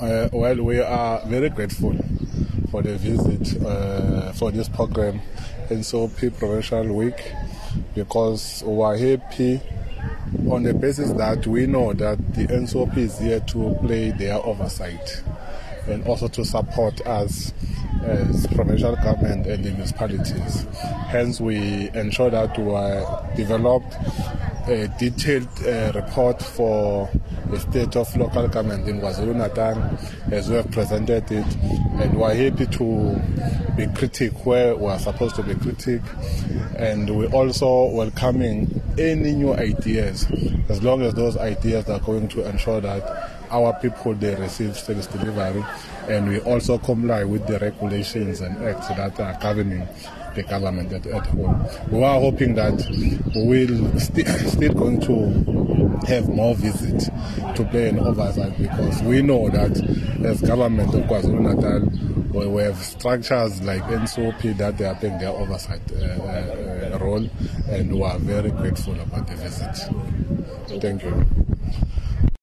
Uh, well, we are very grateful for the visit uh, for this program, NCOP Provincial Week, because we are happy on the basis that we know that the NCOP is here to play their oversight and also to support us as provincial government and the municipalities. Hence, we ensure that we are developed a detailed uh, report for the state of local government in KwaZulu-Natal as we have presented it. And we're happy to be critic where we are supposed to be critic. And we're also welcoming any new ideas as long as those ideas are going to ensure that our people they receive service delivery. And we also comply with the regulations and acts that are governing the government at, at home. We are hoping that we will st- still going to have more visits to play an oversight because we know that as government of KwaZulu-Natal, we, we have structures like NCOP that they are playing their oversight uh, uh, role and we are very grateful about the visit. Thank you.